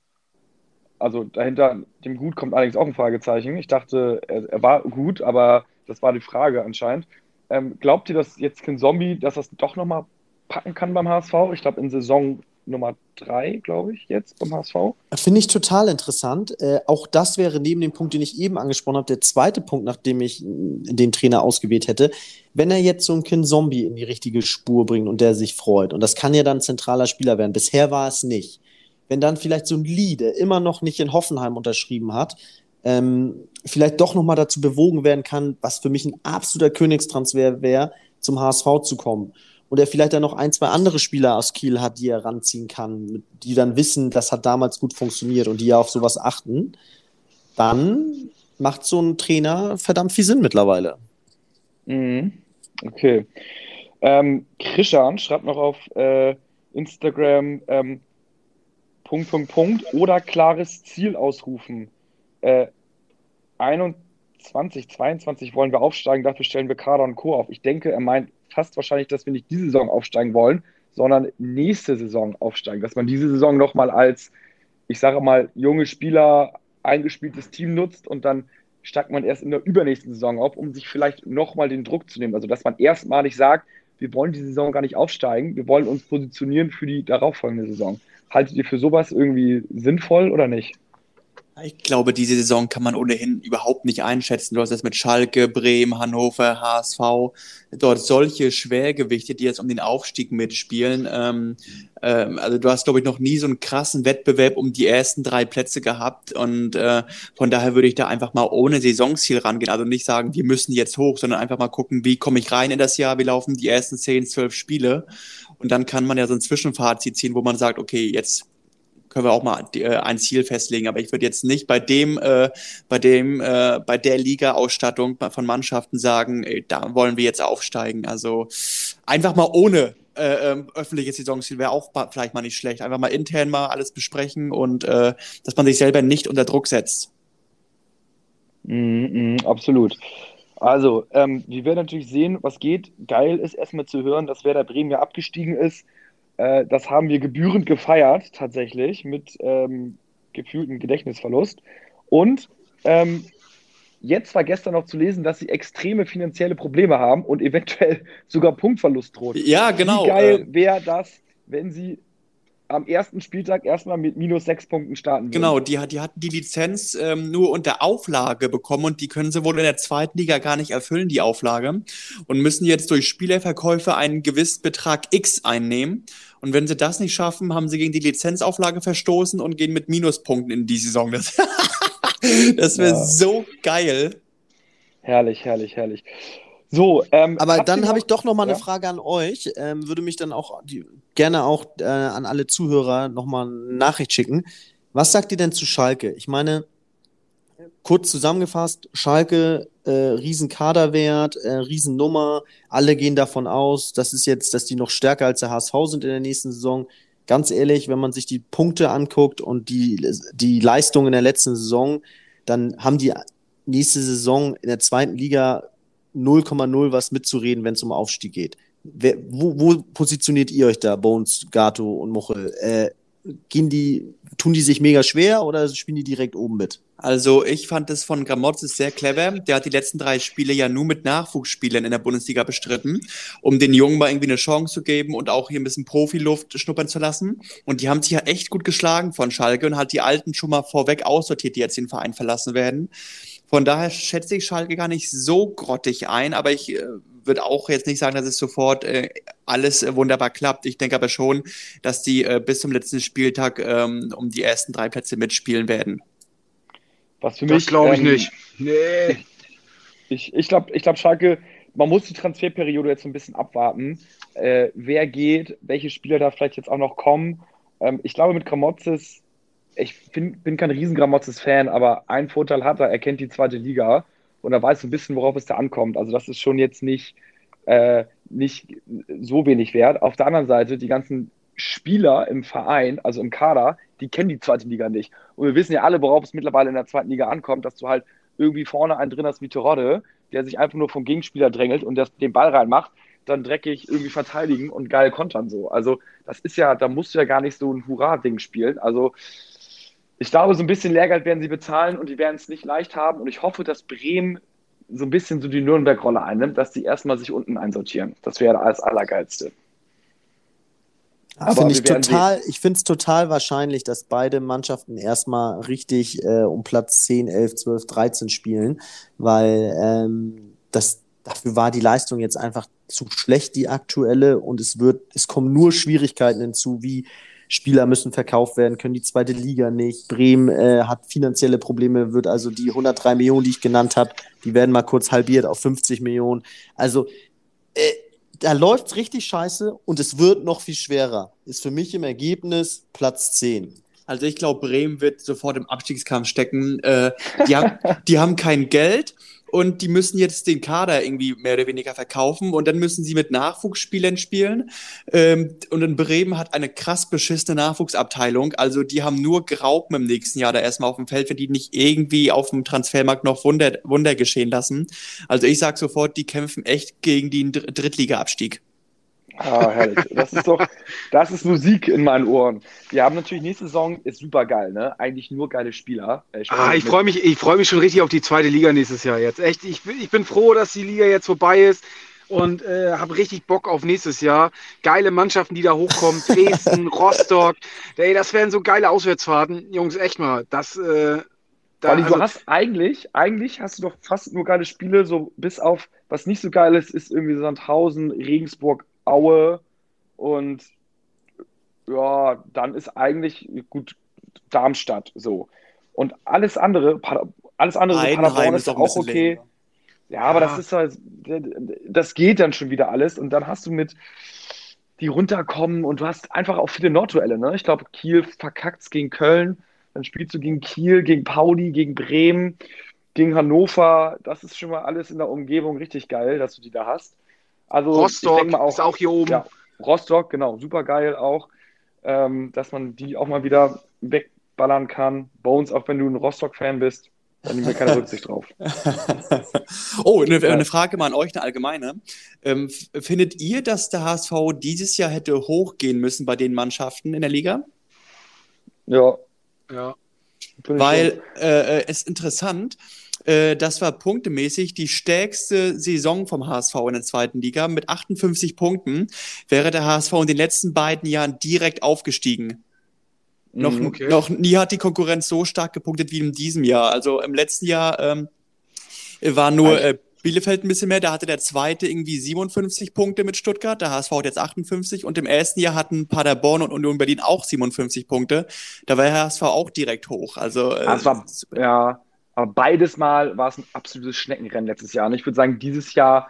Also dahinter dem Gut kommt allerdings auch ein Fragezeichen. Ich dachte, er, er war gut, aber das war die Frage anscheinend. Ähm, glaubt ihr, dass jetzt kein Zombie, dass das doch nochmal packen kann beim HSV? Ich glaube, in Saison Nummer drei, glaube ich, jetzt beim HSV. Finde ich total interessant. Äh, auch das wäre neben dem Punkt, den ich eben angesprochen habe, der zweite Punkt, nachdem ich den Trainer ausgewählt hätte. Wenn er jetzt so einen Kin Zombie in die richtige Spur bringt und der sich freut, und das kann ja dann zentraler Spieler werden. Bisher war es nicht. Wenn dann vielleicht so ein Lee, der immer noch nicht in Hoffenheim unterschrieben hat, ähm, vielleicht doch nochmal dazu bewogen werden kann, was für mich ein absoluter Königstransfer wäre, zum HSV zu kommen und er vielleicht dann noch ein, zwei andere Spieler aus Kiel hat, die er ranziehen kann, die dann wissen, das hat damals gut funktioniert und die ja auf sowas achten, dann macht so ein Trainer verdammt viel Sinn mittlerweile. Mhm. Okay. Ähm, Krishan schreibt noch auf äh, Instagram ähm, Punkt, Punkt, Punkt oder klares Ziel ausrufen. Äh, 21, 22 wollen wir aufsteigen, dafür stellen wir Kader und Co. auf. Ich denke, er meint fast wahrscheinlich, dass wir nicht diese Saison aufsteigen wollen, sondern nächste Saison aufsteigen. Dass man diese Saison nochmal als, ich sage mal, junge Spieler eingespieltes Team nutzt und dann steigt man erst in der übernächsten Saison auf, um sich vielleicht nochmal den Druck zu nehmen. Also dass man erstmalig sagt, wir wollen die Saison gar nicht aufsteigen, wir wollen uns positionieren für die darauffolgende Saison. Haltet ihr für sowas irgendwie sinnvoll oder nicht? Ich glaube, diese Saison kann man ohnehin überhaupt nicht einschätzen. Du hast es mit Schalke, Bremen, Hannover, HSV, dort solche Schwergewichte, die jetzt um den Aufstieg mitspielen. Ähm, ähm, also du hast, glaube ich, noch nie so einen krassen Wettbewerb um die ersten drei Plätze gehabt. Und äh, von daher würde ich da einfach mal ohne Saisonziel rangehen. Also nicht sagen, wir müssen jetzt hoch, sondern einfach mal gucken, wie komme ich rein in das Jahr, wie laufen die ersten zehn, zwölf Spiele. Und dann kann man ja so ein Zwischenfazit ziehen, wo man sagt, okay, jetzt können wir auch mal äh, ein Ziel festlegen. Aber ich würde jetzt nicht bei dem, äh, bei dem, äh, bei der Liga-Ausstattung von Mannschaften sagen, ey, da wollen wir jetzt aufsteigen. Also einfach mal ohne äh, ähm, öffentliches Saisonziel wäre auch vielleicht mal nicht schlecht. Einfach mal intern mal alles besprechen und äh, dass man sich selber nicht unter Druck setzt. Mm, mm, absolut. Also, ähm, wir werden natürlich sehen, was geht. Geil ist erstmal zu hören, dass Werder Bremen ja abgestiegen ist. Äh, das haben wir gebührend gefeiert, tatsächlich, mit ähm, gefühltem Gedächtnisverlust. Und ähm, jetzt war gestern noch zu lesen, dass sie extreme finanzielle Probleme haben und eventuell sogar Punktverlust droht. Ja, genau. Wie geil äh, wäre das, wenn sie am ersten Spieltag erstmal mit minus sechs Punkten starten. Würden. Genau, die, die hatten die Lizenz ähm, nur unter Auflage bekommen und die können sie wohl in der zweiten Liga gar nicht erfüllen, die Auflage. Und müssen jetzt durch Spielerverkäufe einen gewissen Betrag X einnehmen. Und wenn sie das nicht schaffen, haben sie gegen die Lizenzauflage verstoßen und gehen mit Minuspunkten in die Saison. Das, das wäre ja. so geil. Herrlich, herrlich, herrlich. So, ähm, aber dann habe ich doch noch mal ja? eine Frage an euch. Ähm, würde mich dann auch die, gerne auch äh, an alle Zuhörer noch mal eine Nachricht schicken. Was sagt ihr denn zu Schalke? Ich meine, kurz zusammengefasst, Schalke, äh, Riesenkaderwert, äh, Riesennummer, alle gehen davon aus, dass es jetzt, dass die noch stärker als der HSV sind in der nächsten Saison. Ganz ehrlich, wenn man sich die Punkte anguckt und die, die Leistung in der letzten Saison, dann haben die nächste Saison in der zweiten Liga 0,0 was mitzureden, wenn es um Aufstieg geht. Wer, wo, wo, positioniert ihr euch da, Bones, Gato und Mochel? Äh, gehen die, tun die sich mega schwer oder spielen die direkt oben mit? Also ich fand es von Gramozis sehr clever. Der hat die letzten drei Spiele ja nur mit Nachwuchsspielern in der Bundesliga bestritten, um den Jungen mal irgendwie eine Chance zu geben und auch hier ein bisschen Profiluft schnuppern zu lassen. Und die haben sich ja echt gut geschlagen von Schalke und hat die Alten schon mal vorweg aussortiert, die jetzt den Verein verlassen werden. Von daher schätze ich Schalke gar nicht so grottig ein, aber ich äh, würde auch jetzt nicht sagen, dass es sofort äh, alles äh, wunderbar klappt. Ich denke aber schon, dass die äh, bis zum letzten Spieltag ähm, um die ersten drei Plätze mitspielen werden. Was für mich. glaube ich ähm, nicht. Nee. Ich, ich glaube, ich glaub, Schalke, man muss die Transferperiode jetzt ein bisschen abwarten. Äh, wer geht, welche Spieler da vielleicht jetzt auch noch kommen. Ähm, ich glaube, mit Kramotzes, ich find, bin kein riesen Kramotzes-Fan, aber ein Vorteil hat er, er kennt die zweite Liga und er weiß ein bisschen, worauf es da ankommt. Also, das ist schon jetzt nicht, äh, nicht so wenig wert. Auf der anderen Seite, die ganzen Spieler im Verein, also im Kader, die kennen die zweite Liga nicht. Und wir wissen ja alle, worauf es mittlerweile in der zweiten Liga ankommt, dass du halt irgendwie vorne einen drin hast wie Terodde, der sich einfach nur vom Gegenspieler drängelt und das, den Ball reinmacht, dann dreckig irgendwie verteidigen und geil kontern so. Also das ist ja, da musst du ja gar nicht so ein Hurra-Ding spielen. Also ich glaube, so ein bisschen Lehrgeld werden sie bezahlen und die werden es nicht leicht haben. Und ich hoffe, dass Bremen so ein bisschen so die Nürnberg-Rolle einnimmt, dass sie erstmal sich unten einsortieren. Das wäre das Allergeilste. Finde ich total, ich finde es total wahrscheinlich, dass beide Mannschaften erstmal richtig äh, um Platz 10, 11, 12, 13 spielen, weil ähm, das, dafür war die Leistung jetzt einfach zu schlecht, die aktuelle, und es wird, es kommen nur Schwierigkeiten hinzu, wie Spieler müssen verkauft werden, können die zweite Liga nicht. Bremen äh, hat finanzielle Probleme, wird also die 103 Millionen, die ich genannt habe, die werden mal kurz halbiert auf 50 Millionen. Also äh, da läuft richtig scheiße und es wird noch viel schwerer. Ist für mich im Ergebnis Platz 10. Also ich glaube, Bremen wird sofort im Abstiegskampf stecken. Äh, die, haben, die haben kein Geld und die müssen jetzt den Kader irgendwie mehr oder weniger verkaufen und dann müssen sie mit Nachwuchsspielern spielen. Ähm, und in Bremen hat eine krass beschissene Nachwuchsabteilung. Also die haben nur Graupen im nächsten Jahr da erstmal auf dem Feld, wenn die nicht irgendwie auf dem Transfermarkt noch Wunder, Wunder geschehen lassen. Also ich sag sofort, die kämpfen echt gegen den Drittliga-Abstieg. Ah, herrlich. Das ist doch, das ist Musik in meinen Ohren. Wir haben natürlich nächste Saison, ist super geil, ne? Eigentlich nur geile Spieler. Äh, ich ah, ich freue mich, ich freue mich schon richtig auf die zweite Liga nächstes Jahr jetzt. Echt, ich, ich bin froh, dass die Liga jetzt vorbei ist und äh, habe richtig Bock auf nächstes Jahr. Geile Mannschaften, die da hochkommen. Dresden, Rostock. Ey, das wären so geile Auswärtsfahrten. Jungs, echt mal. Das, äh, Da, Weil also, du hast eigentlich, eigentlich hast du doch fast nur geile Spiele, so bis auf, was nicht so geil ist, ist irgendwie Sandhausen, Regensburg, Aue und ja, dann ist eigentlich gut Darmstadt so. Und alles andere, alles andere, so Paderborn ist auch okay. Länger. Ja, aber ja. das ist halt, das geht dann schon wieder alles und dann hast du mit die runterkommen und du hast einfach auch viele Nordduelle, ne? Ich glaube, Kiel verkackt gegen Köln, dann spielst du gegen Kiel, gegen Pauli, gegen Bremen, gegen Hannover. Das ist schon mal alles in der Umgebung richtig geil, dass du die da hast. Also, Rostock auch, ist auch hier oben. Ja, Rostock, genau, super geil auch, ähm, dass man die auch mal wieder wegballern kann. Bones, auch wenn du ein Rostock-Fan bist, da nehmen wir keine Rücksicht drauf. oh, eine, eine, Frage mal an euch, eine allgemeine. Ähm, findet ihr, dass der HSV dieses Jahr hätte hochgehen müssen bei den Mannschaften in der Liga? Ja. Ja. Weil äh, äh, es ist interessant, äh, das war punktemäßig die stärkste Saison vom HSV in der zweiten Liga. Mit 58 Punkten wäre der HSV in den letzten beiden Jahren direkt aufgestiegen. Noch, mhm, okay. noch nie hat die Konkurrenz so stark gepunktet wie in diesem Jahr. Also im letzten Jahr ähm, war nur äh, Bielefeld ein bisschen mehr, da hatte der zweite irgendwie 57 Punkte mit Stuttgart, der HSV hat jetzt 58 und im ersten Jahr hatten Paderborn und Union Berlin auch 57 Punkte. Da war der HSV auch direkt hoch. Also, äh, das war, ja, aber beides Mal war es ein absolutes Schneckenrennen letztes Jahr. Und ich würde sagen, dieses Jahr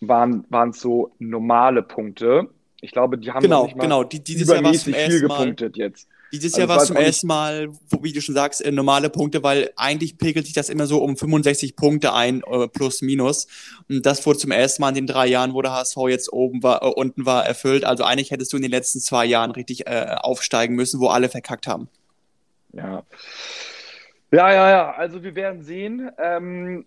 waren es so normale Punkte. Ich glaube, die haben genau, nicht mal genau. Die, dieses Jahr war es viel gepunktet jetzt. Dieses also Jahr war es zum ersten Mal, wie du schon sagst, äh, normale Punkte, weil eigentlich pegelt sich das immer so um 65 Punkte ein, äh, plus minus. Und das wurde zum ersten Mal in den drei Jahren, wo der HSV jetzt oben war, äh, unten war, erfüllt. Also eigentlich hättest du in den letzten zwei Jahren richtig äh, aufsteigen müssen, wo alle verkackt haben. Ja. Ja, ja, ja. Also wir werden sehen. Ähm,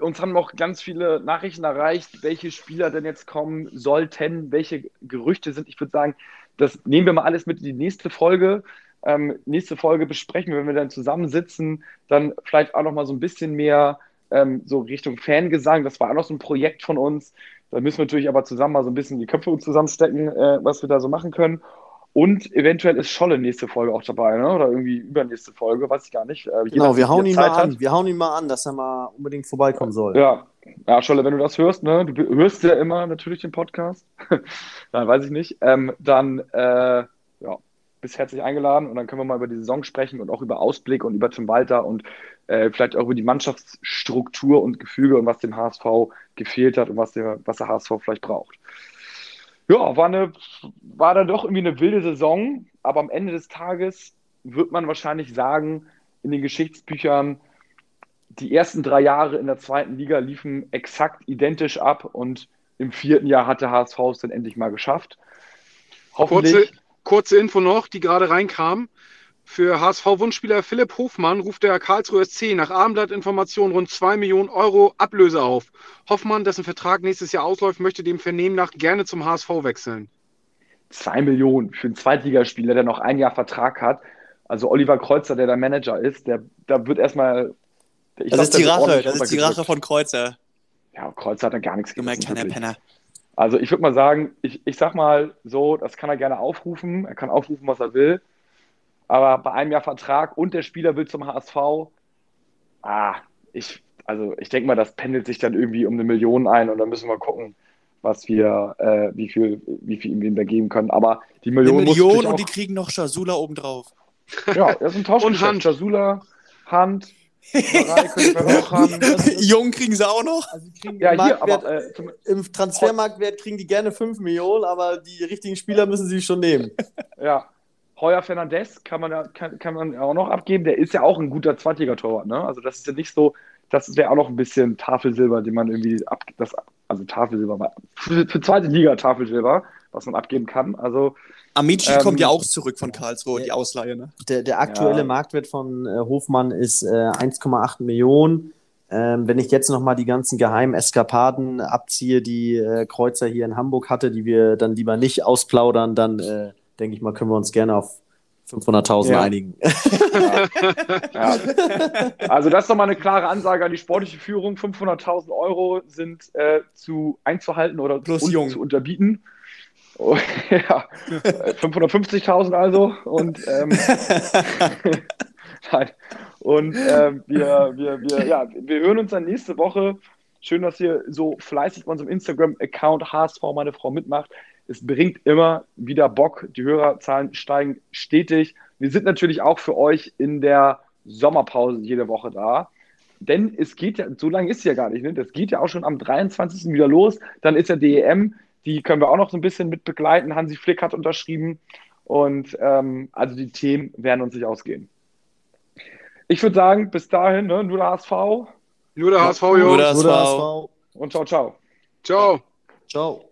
uns haben noch ganz viele Nachrichten erreicht, welche Spieler denn jetzt kommen sollten, welche Gerüchte sind. Ich würde sagen, das nehmen wir mal alles mit in die nächste Folge. Ähm, nächste Folge besprechen wir, wenn wir dann zusammensitzen, dann vielleicht auch noch mal so ein bisschen mehr ähm, so Richtung Fangesang. Das war auch noch so ein Projekt von uns. Da müssen wir natürlich aber zusammen mal so ein bisschen die Köpfe zusammenstecken, äh, was wir da so machen können. Und eventuell ist Scholle nächste Folge auch dabei, ne? oder irgendwie übernächste Folge, weiß ich gar nicht. Äh, genau, wir hauen ihn mal an. Wir hauen ihn mal an, dass er mal unbedingt vorbeikommen soll. Ja, ja Scholle, wenn du das hörst, ne? du hörst ja immer natürlich den Podcast, dann weiß ich nicht, ähm, dann äh, ja, bist herzlich eingeladen und dann können wir mal über die Saison sprechen und auch über Ausblick und über Tim Walter und äh, vielleicht auch über die Mannschaftsstruktur und Gefüge und was dem HSV gefehlt hat und was der, was der HSV vielleicht braucht. Ja, war, eine, war dann doch irgendwie eine wilde Saison, aber am Ende des Tages wird man wahrscheinlich sagen, in den Geschichtsbüchern, die ersten drei Jahre in der zweiten Liga liefen exakt identisch ab und im vierten Jahr hat der HSV es dann endlich mal geschafft. Hoffentlich. Kurze, kurze Info noch, die gerade reinkam. Für HSV-Wunschspieler Philipp Hofmann ruft der Karlsruhe SC nach Abendblatt-Informationen rund 2 Millionen Euro Ablöse auf. Hoffmann, dessen Vertrag nächstes Jahr ausläuft, möchte dem Vernehmen nach gerne zum HSV wechseln. 2 Millionen für einen Zweitligaspieler, der noch ein Jahr Vertrag hat. Also Oliver Kreuzer, der der Manager ist, der, da wird erstmal. das glaub, ist die Rache, das ist die Rache von Kreuzer. Ja, Kreuzer hat da gar nichts gemacht. Gemerkt, Penner. Also ich würde mal sagen, ich, ich sag mal so, das kann er gerne aufrufen. Er kann aufrufen, was er will. Aber bei einem Jahr Vertrag und der Spieler will zum HSV, ah, ich, also ich denke mal, das pendelt sich dann irgendwie um eine Million ein und dann müssen wir gucken, was wir, äh, wie viel, wie viel ihm wir geben können. Aber die Million. Eine Million und die kriegen noch Chasula obendrauf. Ja, das ist ein Tauschgeschäft. Und Hand. Chasula, Hand, Jung kriegen sie auch noch. Also ja, hier, aber, äh, Im Transfermarktwert kriegen die gerne 5 Millionen, aber die richtigen Spieler müssen sie schon nehmen. Ja, Heuer Fernandez kann man, kann, kann man auch noch abgeben. Der ist ja auch ein guter Zweitligatorwart. Ne? Also das ist ja nicht so, das wäre auch noch ein bisschen Tafelsilber, den man irgendwie ab, das, also Tafelsilber, für, für zweite Liga Tafelsilber, was man abgeben kann. Also Amici ähm, kommt ja auch zurück von Karlsruhe, die Ausleihe. Ne? Der, der aktuelle ja. Marktwert von äh, Hofmann ist äh, 1,8 Millionen. Ähm, wenn ich jetzt nochmal die ganzen geheimen Eskapaden abziehe, die äh, Kreuzer hier in Hamburg hatte, die wir dann lieber nicht ausplaudern, dann äh, denke ich mal, können wir uns gerne auf 500.000 ja. einigen. Ja. Ja. Also das ist nochmal eine klare Ansage an die sportliche Führung. 500.000 Euro sind äh, zu einzuhalten oder Plus jung. zu unterbieten. Oh, ja, 550.000 also und ähm, nein. Und äh, wir, wir, wir, ja, wir hören uns dann nächste Woche. Schön, dass ihr so fleißig bei unserem Instagram-Account HSV meine Frau mitmacht. Es bringt immer wieder Bock. Die Hörerzahlen steigen stetig. Wir sind natürlich auch für euch in der Sommerpause jede Woche da. Denn es geht ja, so lange ist es ja gar nicht, ne? Das geht ja auch schon am 23. wieder los. Dann ist ja DEM, die können wir auch noch so ein bisschen mit begleiten. Hansi Flick hat unterschrieben. Und ähm, also die Themen werden uns nicht ausgehen. Ich würde sagen, bis dahin, ne? nur der HSV. Nur der HSV, Jungs. Nur der HSV. Und ciao, ciao. Ciao. Ciao.